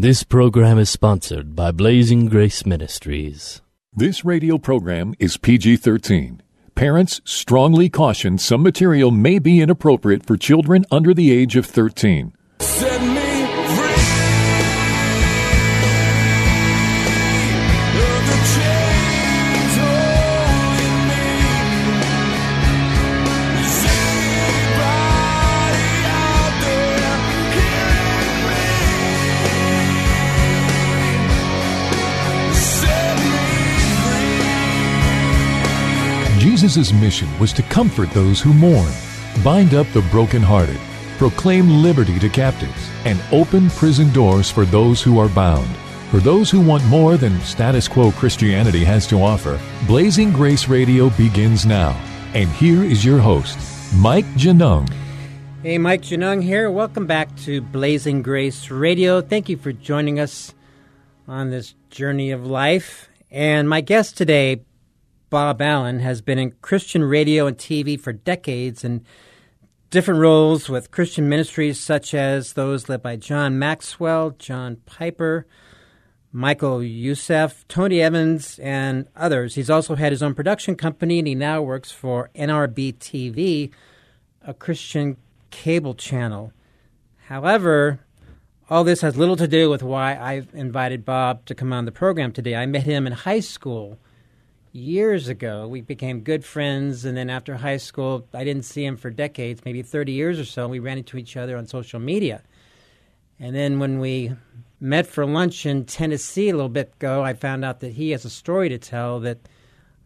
This program is sponsored by Blazing Grace Ministries. This radio program is PG 13. Parents strongly caution some material may be inappropriate for children under the age of 13. Set Jesus' mission was to comfort those who mourn, bind up the brokenhearted, proclaim liberty to captives, and open prison doors for those who are bound. For those who want more than status quo Christianity has to offer, Blazing Grace Radio begins now. And here is your host, Mike Genung. Hey, Mike Genung here. Welcome back to Blazing Grace Radio. Thank you for joining us on this journey of life. And my guest today, Bob Allen, has been in Christian radio and TV for decades and different roles with Christian ministries such as those led by John Maxwell, John Piper, Michael Youssef, Tony Evans, and others. He's also had his own production company and he now works for NRB TV, a Christian cable channel. However, all this has little to do with why I've invited Bob to come on the program today. I met him in high school years ago. We became good friends, and then after high school, I didn't see him for decades, maybe 30 years or so. We ran into each other on social media. And then when we met for lunch in Tennessee a little bit ago, I found out that he has a story to tell that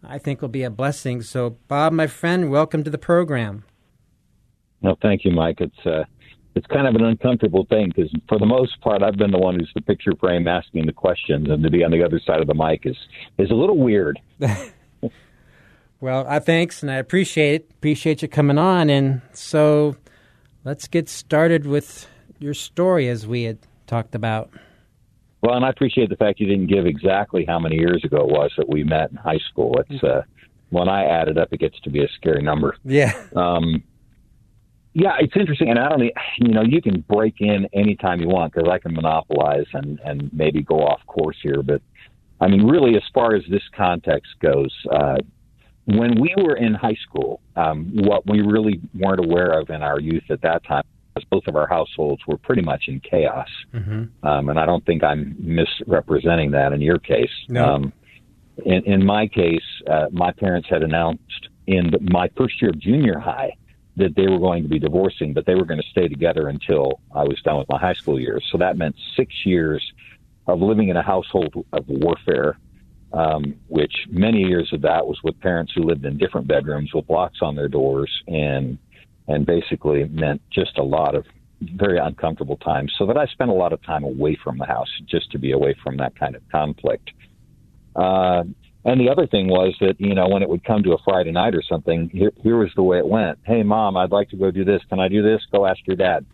I think will be a blessing. So, Bob, my friend, welcome to the program. No, thank you, Mike. It's uh, it's kind of an uncomfortable thing because for the most part, I've been the one who's the picture frame asking the questions, and to be on the other side of the mic is is a little weird. Well, I thanks and I appreciate it. Appreciate you coming on. And so let's get started with your story as we had talked about. Well, and I appreciate the fact you didn't give exactly how many years ago it was that we met in high school. It's uh, when I add it up, it gets to be a scary number. Yeah. Um, yeah, it's interesting, and I don't, you know, you can break in anytime you want because I can monopolize and and maybe go off course here, but I mean, really, as far as this context goes, uh, when we were in high school, um, what we really weren't aware of in our youth at that time was both of our households were pretty much in chaos, Mm-hmm. um, and I don't think I'm misrepresenting that in your case. No. Um, in, in my case, uh, my parents had announced in my first year of junior high that they were going to be divorcing, but they were going to stay together until I was done with my high school years. So that meant six years of living in a household of warfare, um, which many years of that was with parents who lived in different bedrooms with locks on their doors, and and basically meant just a lot of very uncomfortable times. So that I spent a lot of time away from the house just to be away from that kind of conflict. Uh, and the other thing was that, you know, when it would come to a Friday night or something, here, here was the way it went. Hey, mom, I'd like to go do this. Can I do this? Go ask your dad.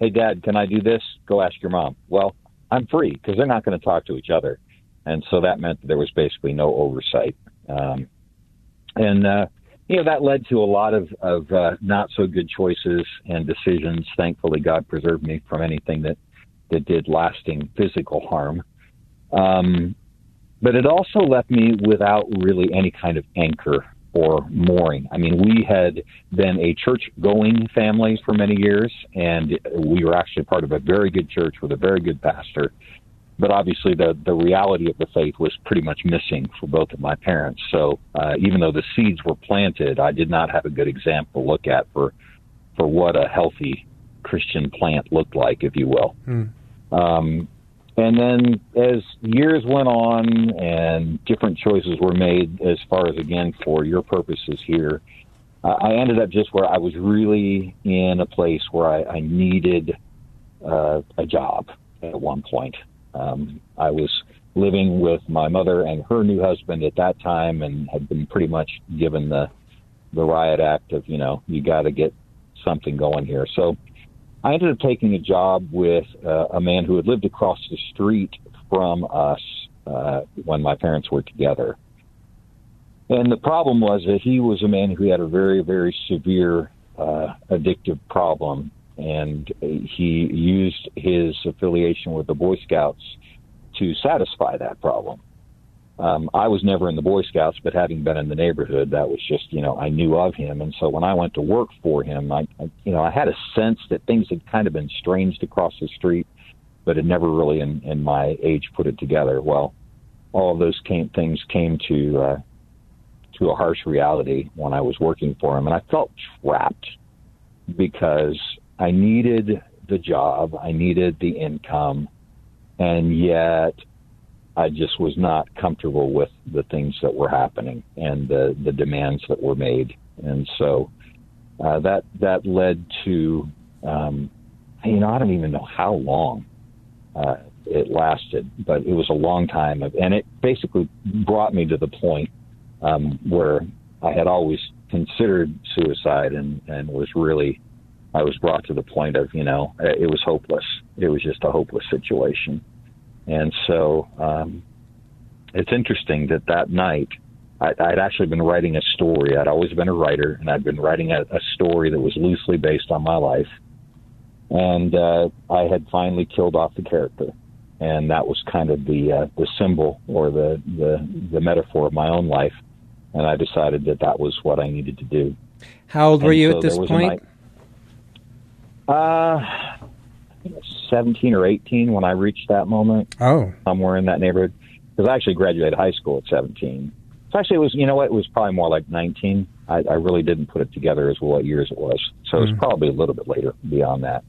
Hey, dad, can I do this? Go ask your mom. Well, I'm free because they're not going to talk to each other. And so that meant that there was basically no oversight. Um, and, uh, you know, that led to a lot of, of uh, not so good choices and decisions. Thankfully, God preserved me from anything that, that did lasting physical harm. Um, but it also left me without really any kind of anchor or mooring. I mean, we had been a church going family for many years, and we were actually part of a very good church with a very good pastor. But obviously, the, the reality of the faith was pretty much missing for both of my parents. So uh, even though the seeds were planted, I did not have a good example to look at for, for what a healthy Christian plant looked like, if you will. Um, and then as years went on and different choices were made as far as, again, for your purposes here, I ended up just where I was really in a place where I, I needed uh, a job at one point. Um, I was living with my mother and her new husband at that time and had been pretty much given the, the riot act of, you know, you got to get something going here. So I ended up taking a job with uh, a man who had lived across the street from us uh, when my parents were together. And the problem was that he was a man who had a very, very severe uh, addictive problem. and he used his affiliation with the Boy Scouts to satisfy that problem. Um, I was never in the Boy Scouts, but having been in the neighborhood, that was just you know I knew of him, and so when I went to work for him, I, I you know I had a sense that things had kind of been stranged across the street, but had never really in, in my age put it together. Well, all of those came, things came to uh, to a harsh reality when I was working for him, and I felt trapped because I needed the job, I needed the income, and yet I just was not comfortable with the things that were happening and the the demands that were made, and so uh, that that led to um, you know I don't even know how long uh, it lasted, but it was a long time, of, and it basically brought me to the point um, where I had always considered suicide and and was really I was brought to the point of you know it was hopeless. It was just a hopeless situation. And so um, it's interesting that that night I, I'd actually been writing a story. I'd always been a writer, and I'd been writing a, a story that was loosely based on my life. And uh, I had finally killed off the character, and that was kind of the uh, the symbol or the, the the metaphor of my own life. And I decided that that was what I needed to do. How old were you so at this there was a point? night- Uh, I think it was 17 or 18 when I reached that moment Oh, somewhere in that neighborhood because I actually graduated high school at 17. So actually, it was you know what it was probably more like 19. I, I really didn't put it together as what years it was, so it was probably a little bit later beyond that.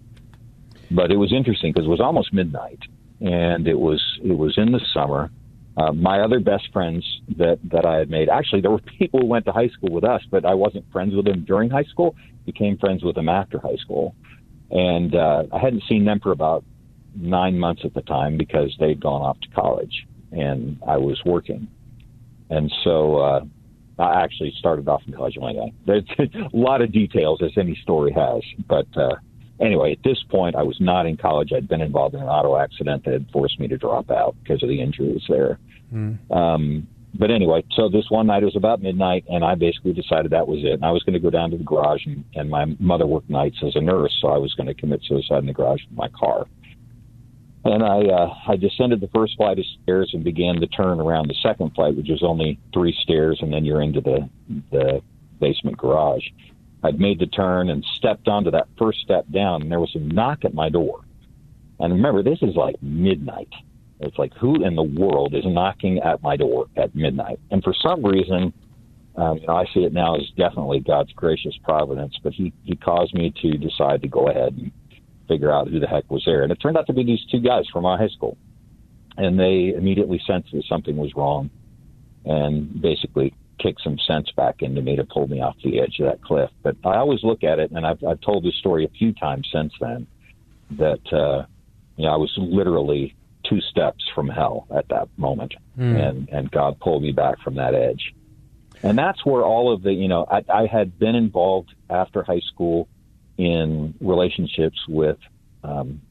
But it was interesting because it was almost midnight, and it was it was in the summer. Uh, my other best friends that that I had made actually there were people who went to high school with us, but I wasn't friends with them during high school. Became friends with them after high school, and uh, I hadn't seen them for about nine months at the time because they'd gone off to college and I was working. And so uh, I actually started off in college. Anyway, there's a lot of details as any story has. But uh, anyway, at this point, I was not in college. I'd been involved in an auto accident that had forced me to drop out because of the injuries there. Um, but anyway, so this one night it was about midnight, and I basically decided that was it. And I was going to go down to the garage, and, and my mother worked nights as a nurse, so I was going to commit suicide in the garage of my car. And I uh, I descended the first flight of stairs and began to turn around the second flight, which was only three stairs, and then you're into the the basement garage. I'd made the turn and stepped onto that first step down, and there was a knock at my door. And remember, this is like midnight. It's like who in the world is knocking at my door at midnight? And for some reason, um, you know, I see it now as definitely God's gracious providence. But he he caused me to decide to go ahead and figure out who the heck was there. And it turned out to be these two guys from our high school. And they immediately sensed that something was wrong and basically kicked some sense back into me to pull me off the edge of that cliff. But I always look at it, and I've, I've told this story a few times since then, that, uh, you know, I was literally two steps from hell at that moment. And, and God pulled me back from that edge. And that's where all of the, you know, I, I had been involved after high school in relationships with um,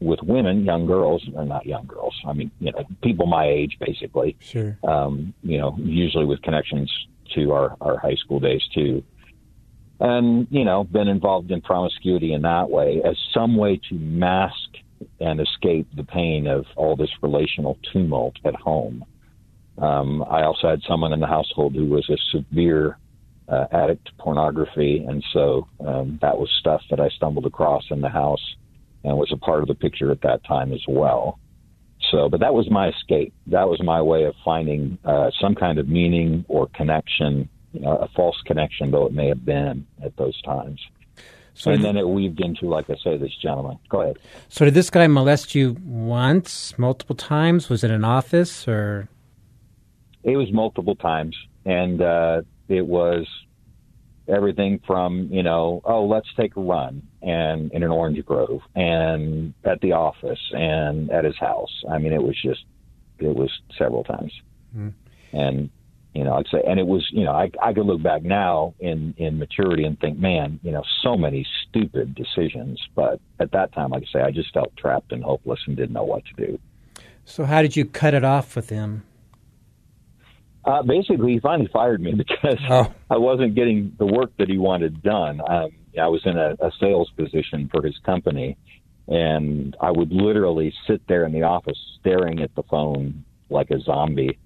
with women, young girls, or not young girls. I mean, you know, people my age, basically. sure. Um, you know, usually with connections to our our high school days too. And you know, been involved in promiscuity in that way as some way to mask and escape the pain of all this relational tumult at home. Um, I also had someone in the household who was a severe uh, addict to pornography, and so um, that was stuff that I stumbled across in the house and was a part of the picture at that time as well. So, but that was my escape. That was my way of finding uh, some kind of meaning or connection, you know, a false connection, though it may have been at those times. So, and then it weaved into, like I say, this gentleman. Go ahead. so did this guy molest you once, multiple times? Was it an office or? It was multiple times, and uh, it was everything from you know, oh, let's take a run, and in an orange grove, and at the office, and at his house. I mean, it was just, it was several times, and you know, I'd say, and it was, you know, I I could look back now in in maturity and think, man, you know, so many stupid decisions, but at that time, like I say, I just felt trapped and hopeless and didn't know what to do. So how did you cut it off with him? Uh, basically, he finally fired me because Oh. I wasn't getting the work that he wanted done. Um, I was in a, a sales position for his company, and I would literally sit there in the office staring at the phone like a zombie,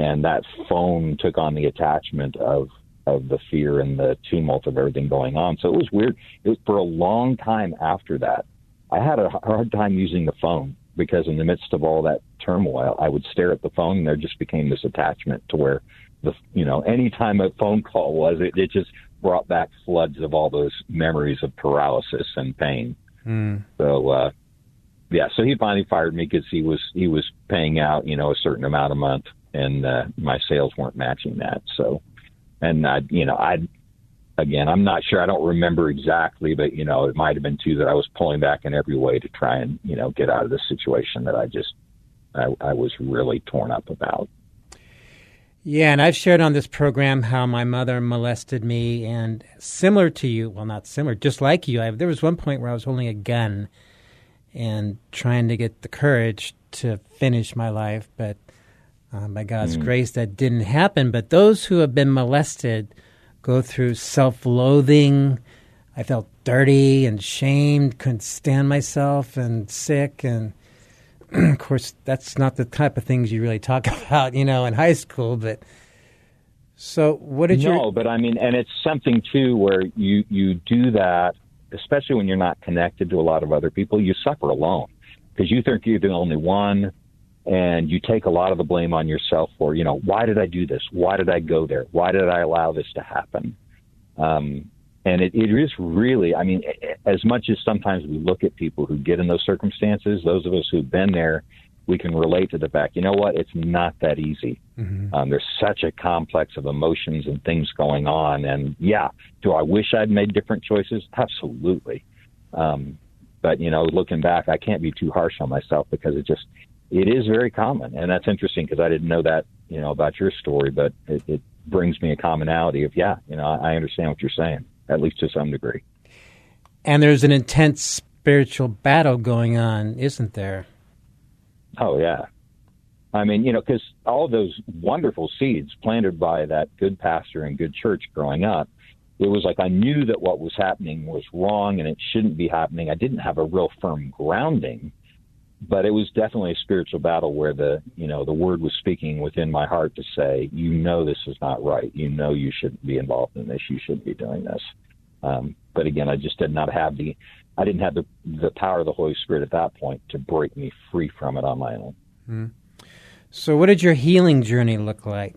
and that phone took on the attachment of of the fear and the tumult of everything going on. So it was weird. It was for a long time after that. I had a hard time using the phone because in the midst of all that turmoil, I would stare at the phone and there just became this attachment to where the you know anytime a phone call was, it, it just brought back floods of all those memories of paralysis and pain. Mm. So uh, yeah, so he finally fired me because he was he was paying out you know a certain amount a month, and uh, my sales weren't matching that. So, and I you know I again I'm not sure I don't remember exactly, but you know it might have been too that I was pulling back in every way to try and you know get out of this situation that I just I, I was really torn up about. Yeah, and I've shared on this program how my mother molested me, and similar to you, well, not similar, just like you, I, there was one point where I was holding a gun and trying to get the courage to finish my life, but uh, by God's grace, that didn't happen. But those who have been molested go through self loathing. I felt dirty and shamed, couldn't stand myself, and sick, and of course, that's not the type of things you really talk about, you know, in high school. But so, what did no, you? No, but I mean, and it's something too where you you do that, especially when you're not connected to a lot of other people. You suffer alone because you think you're the only one, and you take a lot of the blame on yourself for you know why did I do this? Why did I go there? Why did I allow this to happen? Um, and it, it is really, I mean, as much as sometimes we look at people who get in those circumstances, those of us who've been there, we can relate to the fact, you know what, it's not that easy. Um, there's such a complex of emotions and things going on. And yeah, do I wish I'd made different choices? Absolutely. Um, but, you know, looking back, I can't be too harsh on myself because it just, it is very common. And that's interesting because I didn't know that, you know, about your story, but it, it brings me a commonality of, yeah, you know, I, I understand what you're saying, at least to some degree. And there's an intense spiritual battle going on, isn't there? Oh yeah, I mean, you know, because all those wonderful seeds planted by that good pastor and good church growing up, it was like I knew that what was happening was wrong and it shouldn't be happening. I didn't have a real firm grounding, but it was definitely a spiritual battle where the, you know, the word was speaking within my heart to say, you know, this is not right. You know, you shouldn't be involved in this. You shouldn't be doing this. Um, but again, I just did not have the, I didn't have the the power of the Holy Spirit at that point to break me free from it on my own. So, what did your healing journey look like?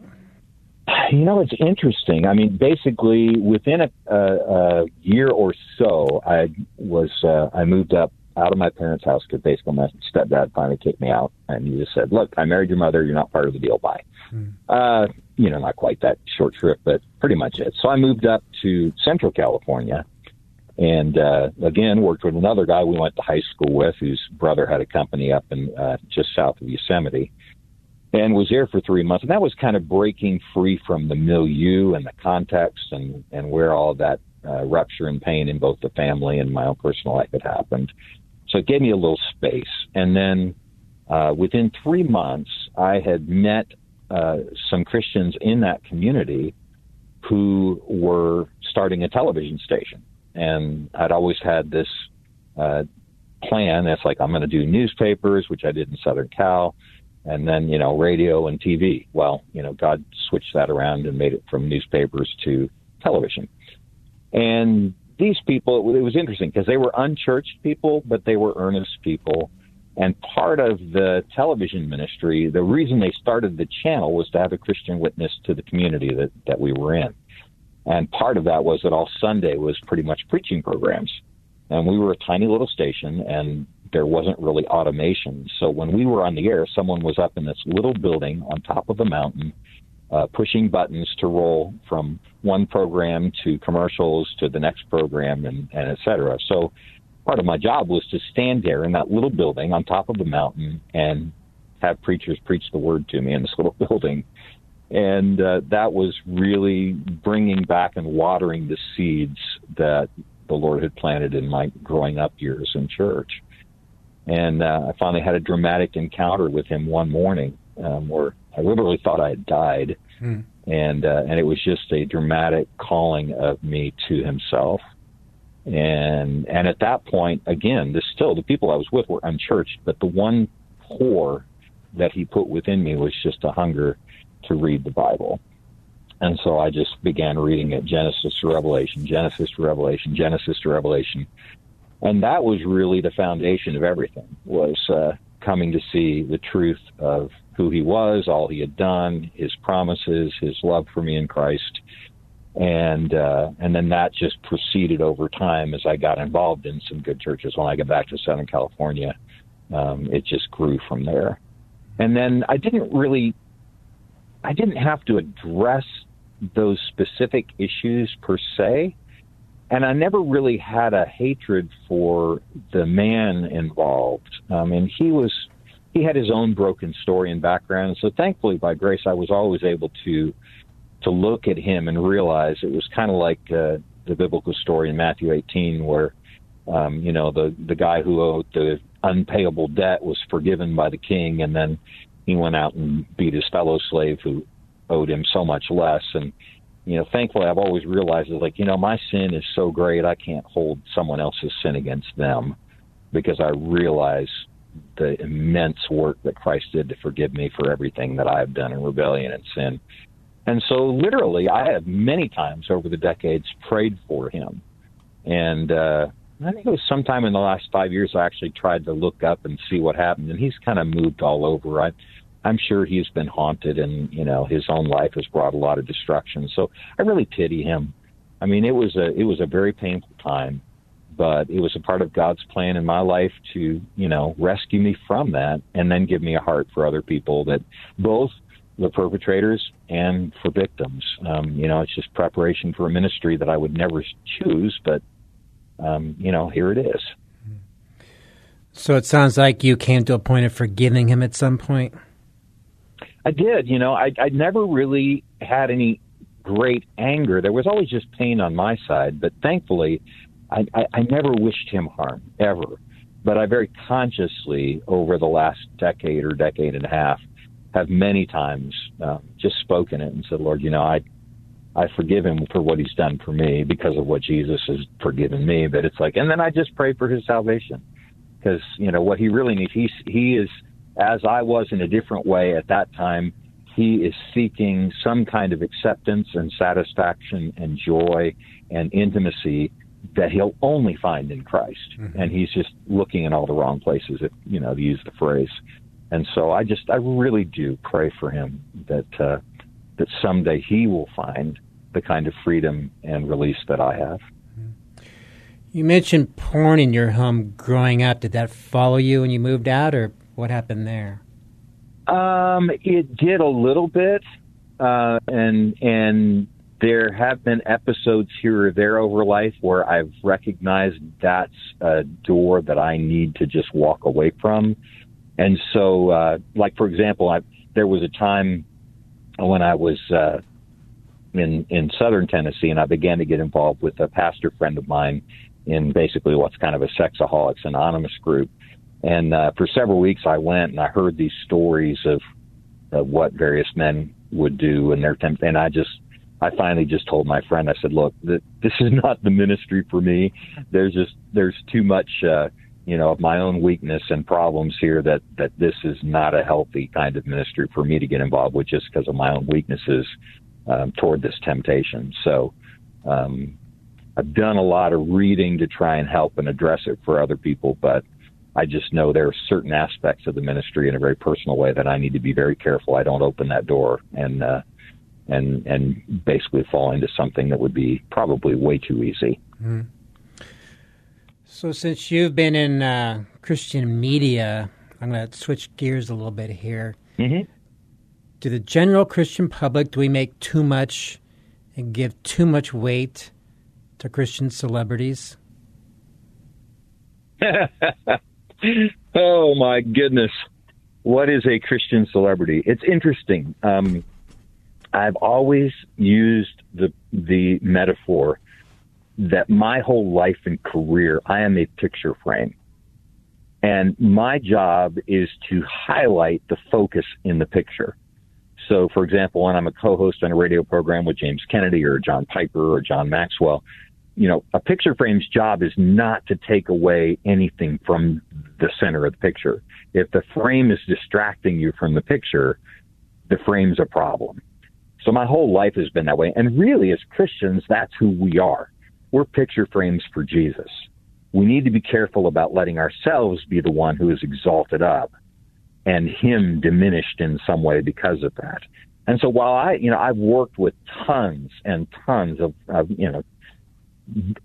You know, it's interesting. I mean, basically, within a, a, a year or so, I was uh, I moved up out of my parents' house because basically my stepdad finally kicked me out, and he just said, "Look, I married your mother. You're not part of the deal. Bye." Uh, you know, not quite that short trip, but pretty much it. So I moved up to Central California, and uh, again worked with another guy we went to high school with, whose brother had a company up in uh, just south of Yosemite and was there for three months. And that was kind of breaking free from the milieu and the context and, and where all that uh, rupture and pain in both the family and my own personal life had happened. So it gave me a little space. And then uh, within three months, I had met uh, some Christians in that community who were starting a television station. And I'd always had this uh, plan that's like, I'm going to do newspapers, which I did in Southern Cal and then you know radio and TV. Well, you know God switched that around and made it from newspapers to television. And these people, it was interesting because they were unchurched people, but they were earnest people. And part of the television ministry, the reason they started the channel was to have a Christian witness to the community that, that we were in. And part of that was that all Sunday was pretty much preaching programs. And we were a tiny little station, and there wasn't really automation. So when we were on the air, someone was up in this little building on top of a mountain, uh, pushing buttons to roll from one program to commercials to the next program, and, and et cetera. So part of my job was to stand there in that little building on top of the mountain and have preachers preach the word to me in this little building. And uh, that was really bringing back and watering the seeds that the Lord had planted in my growing up years in church. And uh, I finally had a dramatic encounter with him one morning um, where I literally thought I had died. And uh, and it was just a dramatic calling of me to himself. And and at that point, again, this still the people I was with were unchurched, but the one core that he put within me was just a hunger to read the Bible. And so I just began reading it Genesis to Revelation, Genesis to Revelation, Genesis to Revelation. And that was really the foundation of everything was uh, coming to see the truth of who he was, all he had done, his promises, his love for me in Christ. And uh, and then that just proceeded over time as I got involved in some good churches. When I got back to Southern California, um, it just grew from there. And then I didn't really, I didn't have to address those specific issues per se. And I never really had a hatred for the man involved. I mean, he was, he had his own broken story and background. So thankfully, by grace, I was always able to, to look at him and realize it was kind of like uh, the biblical story in Matthew 18 where, um, you know, the, the guy who owed the unpayable debt was forgiven by the king, and then he went out and beat his fellow slave who owed him so much less. And you know, thankfully, I've always realized like, you know, my sin is so great, I can't hold someone else's sin against them because I realize the immense work that Christ did to forgive me for everything that I have done in rebellion and sin. And so, literally, I have many times over the decades prayed for him. And uh, I think it was sometime in the last five years I actually tried to look up and see what happened. And he's kind of moved all over. I, I'm sure he's been haunted, and you know his own life has brought a lot of destruction. So I really pity him. I mean, it was a it was a very painful time, but it was a part of God's plan in my life to you know rescue me from that, and then give me a heart for other people that both the perpetrators and for victims. Um, you know, it's just preparation for a ministry that I would never choose, but um, you know, here it is. So it sounds like you came to a point of forgiving him at some point. I did. You know, I, I never really had any great anger. There was always just pain on my side, but thankfully, I, I, I never wished him harm ever. But I very consciously, over the last decade or decade and a half, have many times uh, just spoken it and said, Lord, you know, I I forgive him for what he's done for me because of what Jesus has forgiven me. But it's like, and then I just pray for his salvation because you know what he really needs. He's he is as I was in a different way at that time. He is seeking some kind of acceptance and satisfaction and joy and intimacy that he'll only find in Christ. Mm-hmm. And he's just looking in all the wrong places, if, you know, to use the phrase. And so I just, I really do pray for him that, uh, that someday he will find the kind of freedom and release that I have. You mentioned porn in your home growing up. Did that follow you when you moved out, or what happened there? Um, it did a little bit, uh, and and there have been episodes here or there over life where I've recognized that's a door that I need to just walk away from. And so, uh, like for example, I, there was a time when I was uh, in in southern Tennessee, and I began to get involved with a pastor friend of mine in basically what's kind of a sexaholics anonymous group. And uh, for several weeks, I went and I heard these stories of, of what various men would do and their temp. And I just, I finally just told my friend, I said, "Look, th- this is not the ministry for me. There's just there's too much, uh, you know, of my own weakness and problems here that that this is not a healthy kind of ministry for me to get involved with just because of my own weaknesses um, toward this temptation." So. Um, I've done a lot of reading to try and help and address it for other people, but I just know there are certain aspects of the ministry in a very personal way that I need to be very careful I don't open that door and uh, and and basically fall into something that would be probably way too easy. Mm. So, since you've been in uh, Christian media, I'm going to switch gears a little bit here. Mm-hmm. To the general Christian public, do we make too much and give too much weight to Christian celebrities? oh my goodness. What is a Christian celebrity? It's interesting. Um, I've always used the the metaphor that my whole life and career I am a picture frame. And my job is to highlight the focus in the picture. So, for example, when I'm a co host on a radio program with James Kennedy or John Piper or John Maxwell, you know, a picture frame's job is not to take away anything from the center of the picture. If the frame is distracting you from the picture, the frame's a problem. So my whole life has been that way. And really, as Christians, that's who we are. We're picture frames for Jesus. We need to be careful about letting ourselves be the one who is exalted up and him diminished in some way because of that. And so while I, you know, I've worked with tons and tons of, of you know,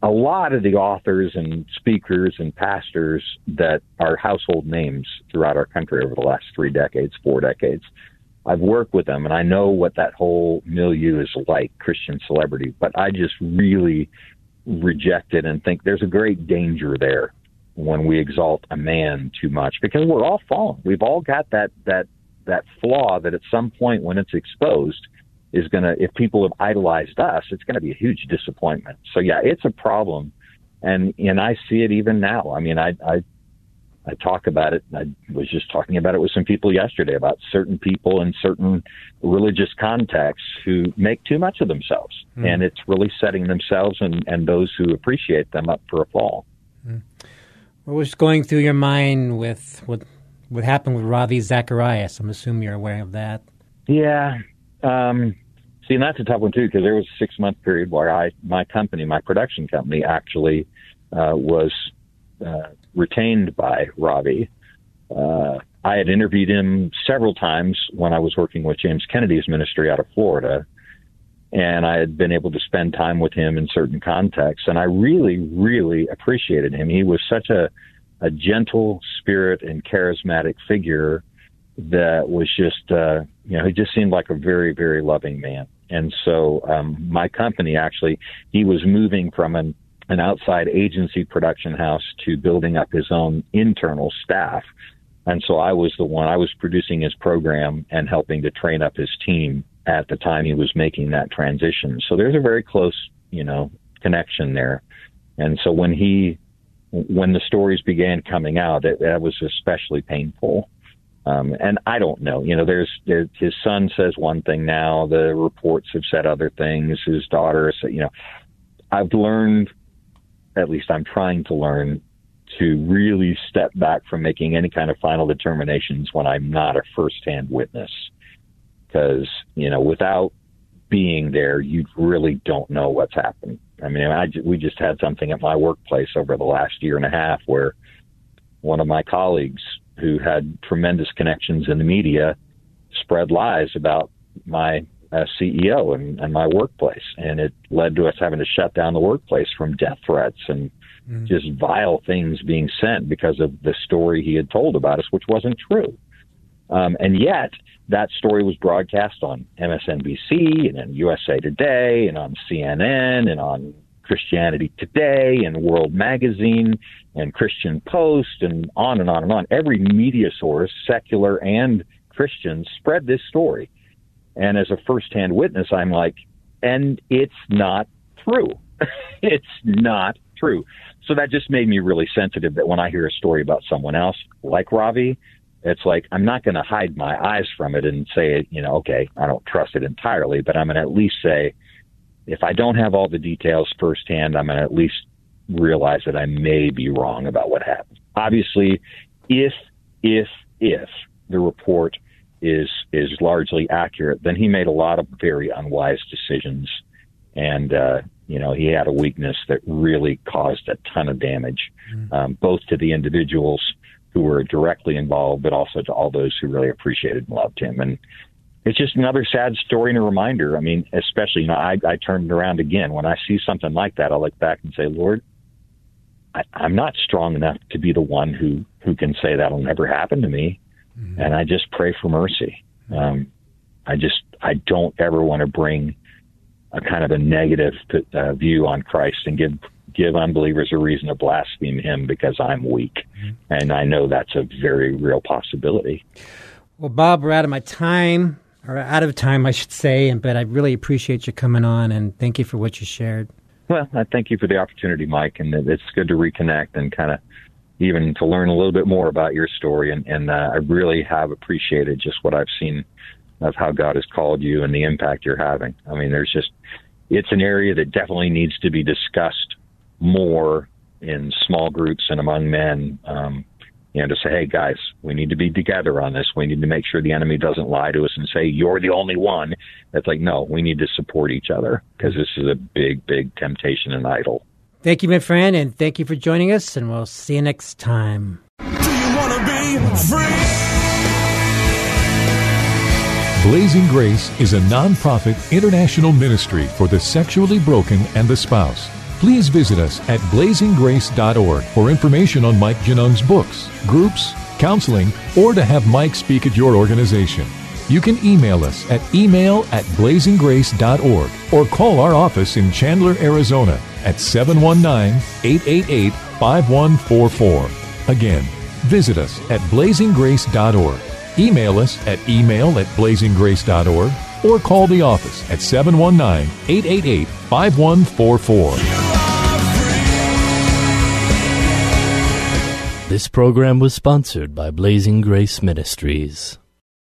a lot of the authors and speakers and pastors that are household names throughout our country over the last three decades, four decades. I've worked with them and I know what that whole milieu is like, Christian celebrity, but I just really reject it and think there's a great danger there when we exalt a man too much because we're all fallen. We've all got that that that flaw that at some point when it's exposed is going to if people have idolized us, it's going to be a huge disappointment. So yeah, it's a problem and and I see it even now. I mean, I I I talk about it. I was just talking about it with some people yesterday about certain people in certain religious contexts who make too much of themselves, Mm. and it's really setting themselves and, and those who appreciate them up for a fall. What was going through your mind with what what happened with Ravi Zacharias? I'm assuming you're aware of that. Yeah. Um, see, and that's a tough one too, because there was a six month period where I, my company, my production company, actually uh, was uh, retained by Ravi. Uh, I had interviewed him several times when I was working with James Kennedy's ministry out of Florida, and I had been able to spend time with him in certain contexts, and I really, really appreciated him. He was such a a gentle spirit and charismatic figure that was just uh you know he just seemed like a very very loving man. And so um my company actually he was moving from an an outside agency production house to building up his own internal staff. And so I was the one I was producing his program and helping to train up his team at the time he was making that transition. So there's a very close you know connection there. And so when he when the stories began coming out that was especially painful um, and I don't know. You know, there's there, his son says one thing now. The reports have said other things. His daughter said, you know, I've learned, at least I'm trying to learn, to really step back from making any kind of final determinations when I'm not a firsthand witness. Because you know, without being there, you really don't know what's happening. I mean, I, we just had something at my workplace over the last year and a half where one of my colleagues who had tremendous connections in the media spread lies about my uh, CEO and, and my workplace. And it led to us having to shut down the workplace from death threats and just vile things being sent because of the story he had told about us, which wasn't true. Um, and yet, that story was broadcast on MSNBC and in USA Today and on CNN and on Christianity Today and World Magazine and Christian Post and on and on and on. Every media source, secular and Christian, spread this story. And as a firsthand witness, I'm like, and it's not true. it's not true. So that just made me really sensitive that when I hear a story about someone else like Ravi, it's like I'm not going to hide my eyes from it and say, you know, okay, I don't trust it entirely, but I'm going to at least say, if I don't have all the details firsthand, I'm going to at least realize that I may be wrong about what happened. Obviously, if if if the report is is largely accurate, then he made a lot of very unwise decisions, and uh, you know he had a weakness that really caused a ton of damage, um, both to the individuals who were directly involved, but also to all those who really appreciated and loved him. And it's just another sad story and a reminder. I mean, especially, you know, I, I turned around again. When I see something like that, I look back and say, Lord, I, I'm not strong enough to be the one who, who can say that'll never happen to me. And I just pray for mercy. Um, I just, I don't ever want to bring a kind of a negative uh, view on Christ and give, give unbelievers a reason to blaspheme him because I'm weak. And I know that's a very real possibility. Well, Bob, we're out of my time, or out of time, I should say. But I really appreciate you coming on, and thank you for what you shared. Well, I thank you for the opportunity, Mike, and it's good to reconnect and kind of even to learn a little bit more about your story. And, and uh, I really have appreciated just what I've seen of how God has called you and the impact you're having. I mean, there's just, it's an area that definitely needs to be discussed more in small groups and among men. Um, you know, to say, hey guys, we need to be together on this. We need to make sure the enemy doesn't lie to us and say you're the only one. It's like, no, we need to support each other because this is a big, big temptation and idol. Thank you, my friend, and thank you for joining us, and we'll see you next time. Do you wanna be free? Blazing Grace is a non-profit international ministry for the sexually broken and the spouse. Please visit us at blazinggrace.org for information on Mike Genung's books, groups, counseling, or to have Mike speak at your organization. You can email us at email at blazinggrace.org or call our office in Chandler, Arizona at 719 888 5144. Again, visit us at blazinggrace.org. Email us at email at blazinggrace.org or call the office at 719 888 5144. This program was sponsored by Blazing Grace Ministries.